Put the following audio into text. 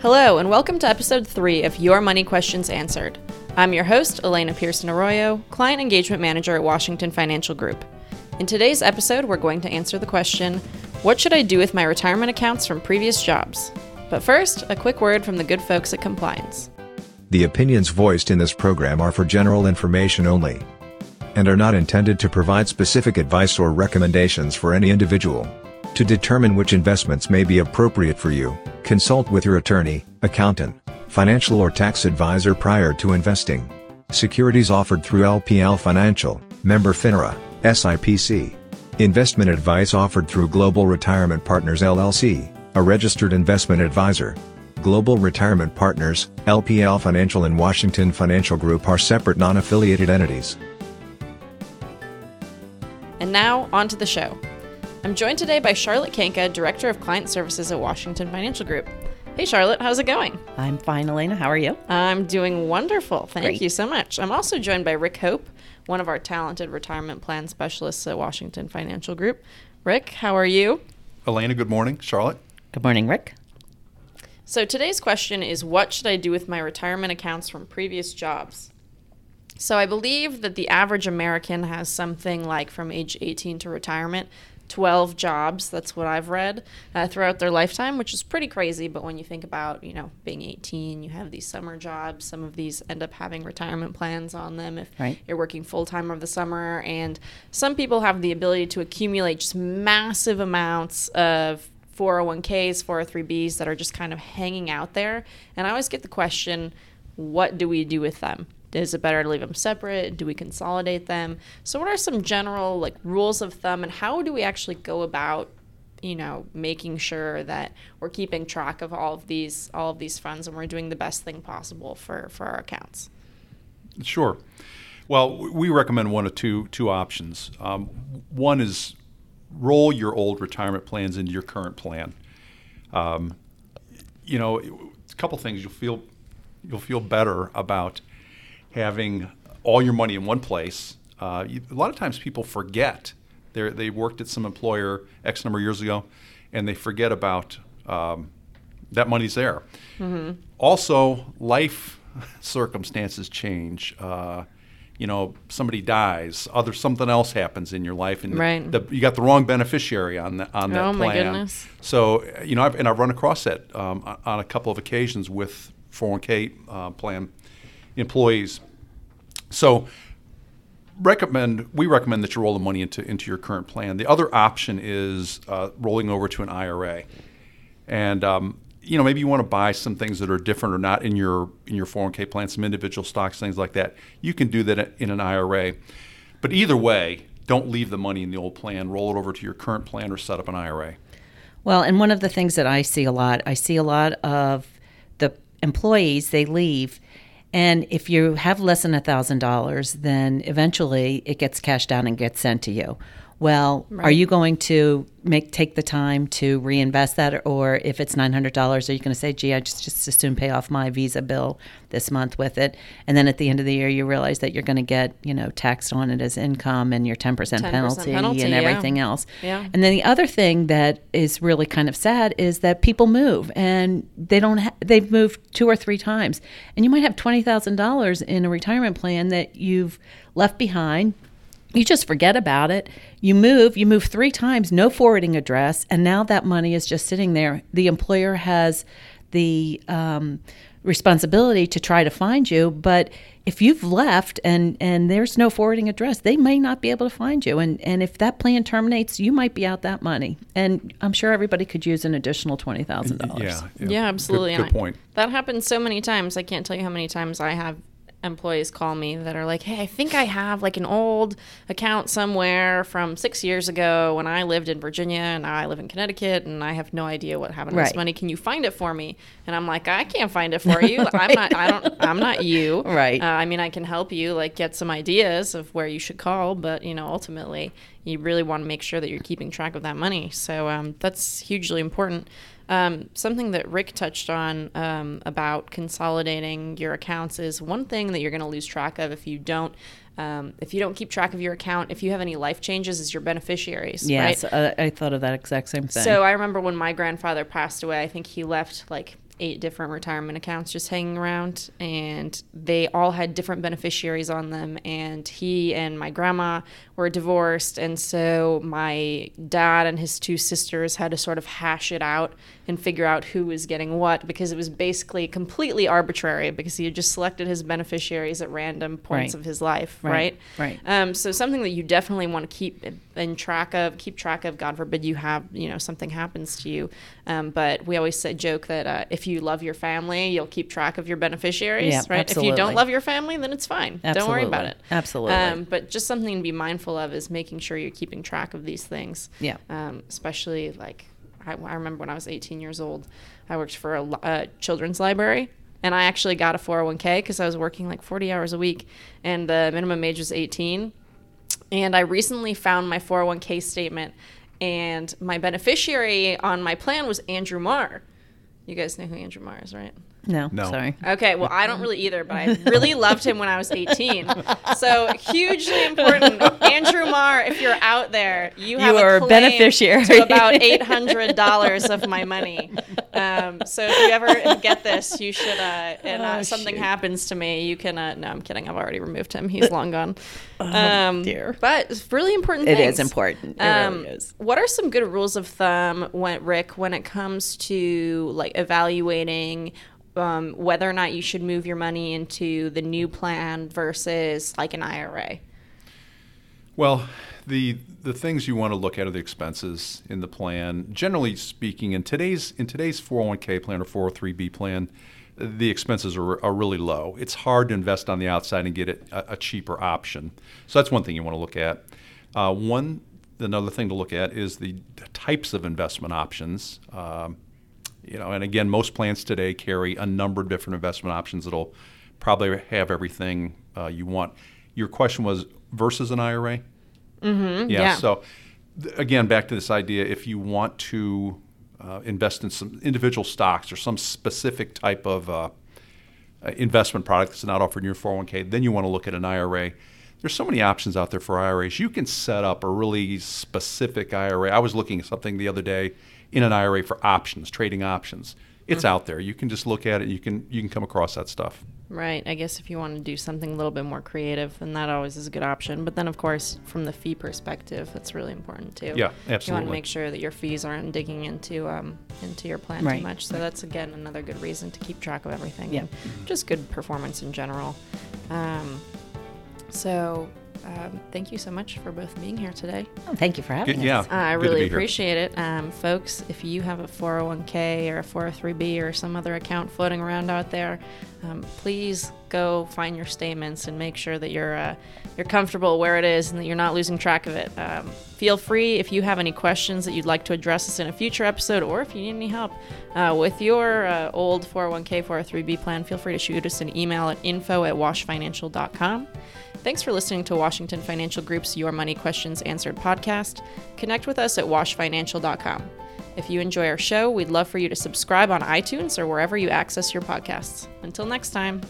Hello, and welcome to episode three of Your Money Questions Answered. I'm your host, Elena Pearson Arroyo, Client Engagement Manager at Washington Financial Group. In today's episode, we're going to answer the question What should I do with my retirement accounts from previous jobs? But first, a quick word from the good folks at Compliance. The opinions voiced in this program are for general information only and are not intended to provide specific advice or recommendations for any individual. To determine which investments may be appropriate for you, consult with your attorney, accountant, financial or tax advisor prior to investing. Securities offered through LPL Financial, member FINRA, SIPC. Investment advice offered through Global Retirement Partners LLC, a registered investment advisor. Global Retirement Partners, LPL Financial and Washington Financial Group are separate non-affiliated entities. And now, on to the show. I'm joined today by Charlotte Kanka, Director of Client Services at Washington Financial Group. Hey, Charlotte, how's it going? I'm fine, Elena. How are you? I'm doing wonderful. Thank Great. you so much. I'm also joined by Rick Hope, one of our talented retirement plan specialists at Washington Financial Group. Rick, how are you? Elena, good morning. Charlotte? Good morning, Rick. So today's question is what should I do with my retirement accounts from previous jobs? So I believe that the average American has something like from age 18 to retirement 12 jobs. That's what i've read uh, throughout their lifetime which is pretty crazy. But when you think about you know being 18 you have these summer jobs. Some of these end up having retirement plans on them if Right. you're working full-time over the summer. And some people have the ability to accumulate just massive amounts of 401ks 403bs that are just kind of hanging out there. And i always get the question what do we do with them is it better to leave them separate do we consolidate them so what are some general like rules of thumb and how do we actually go about you know making sure that we're keeping track of all of these all of these funds and we're doing the best thing possible for for our accounts Sure. Well, we recommend one of two two options. Um, one is roll your old retirement plans into your current plan. Um, you know, a couple things you'll feel you'll feel better about having all your money in one place. Uh, you, a lot of times people forget they they worked at some employer X number of years ago, and they forget about um, that money's there. Also, life circumstances change. Uh, you know, somebody dies, other something else happens in your life, and Right. the, you got the wrong beneficiary on the, on that Oh, plan. my goodness. So, you know, I've, and I've run across that um, on- on a couple of occasions with 401k uh, plan employees. So, recommend we recommend that you roll the money into into your current plan. The other option is uh, rolling over to an IRA, and um, you know maybe you want to buy some things that are different or not in your in your 401k plan, some individual stocks, things like that. You can do that in an IRA, but either way, don't leave the money in the old plan. Roll it over to your current plan or set up an IRA. Well, and one of the things that I see a lot, I see a lot of the employees, they leave. And if you have less than $1,000, then eventually it gets cashed out and gets sent to you. Well, are you going to make take the time to reinvest that, or if it's nine hundred dollars, are you going to say, "Gee, I just just as soon pay off my Visa bill this month with it," and then at the end of the year, you realize that you're going to get you know taxed on it as income and your ten percent 10% penalty, penalty, and yeah. everything else. Yeah. And then the other thing that is really kind of sad is that people move and they don't ha- they've moved two or three times and you might have $20,000 in a retirement plan that you've left behind. You just forget about it. You move, you move 3 times, no forwarding address, and now that money is just sitting there. The employer has the um, responsibility to try to find you, but if you've left and and there's no forwarding address, they may not be able to find you. And and if that plan terminates, you might be out that money. And I'm sure everybody could use an additional twenty thousand dollars. Yeah, Yeah, absolutely. Good, And good I- point. That happens so many times. I can't tell you how many times I have employees call me that are like, "Hey, I think I have like an old account somewhere from six years ago when I lived in Virginia, and now I live in Connecticut, and I have no idea what happened to this money. Can you find it for me?" And I'm like, "I can't find it for you. I'm not. I don't. I'm not you. Right. Uh, I mean, I can help you like get some ideas of where you should call, but you know, ultimately, you really want to make sure that you're keeping track of that money. So um, that's hugely important. Um, something that Rick touched on um, about consolidating your accounts is one thing that you're going to lose track of if you don't. Um, if you don't keep track of your account, if you have any life changes, is your beneficiaries. Yes, right? uh, I thought of that exact same thing. So I remember when my grandfather passed away, I think he left like eight different retirement accounts just hanging around, and they all had different beneficiaries on them. And he and my grandma were divorced, and so my dad and his two sisters had to sort of hash it out and figure out who was getting what because it was basically completely arbitrary because he had just selected his beneficiaries at random points Right. of his life, Right, right? right. Um, so something that you definitely want to keep in track of, keep track of. God forbid you have, you know, something happens to you. Um, but we always say joke that uh, if you love your family, you'll keep track of your beneficiaries, Yeah, right? If you don't love your family, then it's fine. Don't worry about it. Absolutely. Um, but just something to be mindful of is making sure you're keeping track of these things. Yeah. Um, especially like I, I remember when I was 18 years old, I worked for a, a children's library. And I actually got a 401k because I was working like 40 hours a week, and the minimum age was 18. And I recently found my 401k statement, and my beneficiary on my plan was Andrew Marr. You guys know who Andrew Marr is, right? No, No. sorry. Okay, well, I don't really either, but I really loved him when I was 18. So hugely important. Andrew Marr, if you're out there, you have are a a claim beneficiary. to about $800 of my money. Um, so if you ever get this, you should, uh, and uh, Oh, something shoot. happens to me, you can, uh, no, I'm kidding. I've already removed him. He's long gone. Um, Oh, dear. But it's really important It things. is important. It Um, really is. What are some good rules of thumb, when, Rick, when it comes to like evaluating um, whether or not you should move your money into the new plan versus like an IRA? Well, the the things you want to look at are the expenses in the plan. Generally speaking, in today's in today's 401k plan or 403b plan, the expenses are, are really low. It's hard to invest on the outside and get a, a cheaper option. So that's one thing you want to look at. Uh, one another thing to look at is the, the types of investment options. Um, you know, and again, most plans today carry a number of different investment options that'll probably have everything uh, you want. Your question was versus an IRA. Mm-hmm, yeah, yeah. So th- again, back to this idea: if you want to uh, invest in some individual stocks or some specific type of uh, uh, investment product that's not offered in your 401k, then you want to look at an IRA. There's so many options out there for IRAs. You can set up a really specific IRA. I was looking at something the other day in an IRA for options, trading options. It's out there. You can just look at it. You can you can come across that stuff. Right. I guess if you want to do something a little bit more creative, then that always is a good option. But then, of course, from the fee perspective, that's really important too. Yeah, absolutely. You want to make sure that your fees aren't digging into um, into your plan Right. too much. So that's again another good reason to keep track of everything. Yeah. Just good performance in general. Um, so. Um, thank you so much for both being here today. Oh, thank you for having Good- us. yeah, Uh, I really be here. appreciate it. Um, folks, if you have a 401k or a 403b or some other account floating around out there, um, please go find your statements and make sure that you're uh, you're comfortable where it is and that you're not losing track of it. Um, feel free if you have any questions that you'd like to address us in a future episode or if you need any help uh, with your uh, old 401k 403b plan, feel free to shoot us an email at info at washfinancial.com. Thanks for listening to Washington Financial Group's Your Money Questions Answered podcast. Connect with us at washfinancial.com. If you enjoy our show, we'd love for you to subscribe on iTunes or wherever you access your podcasts. Until next time.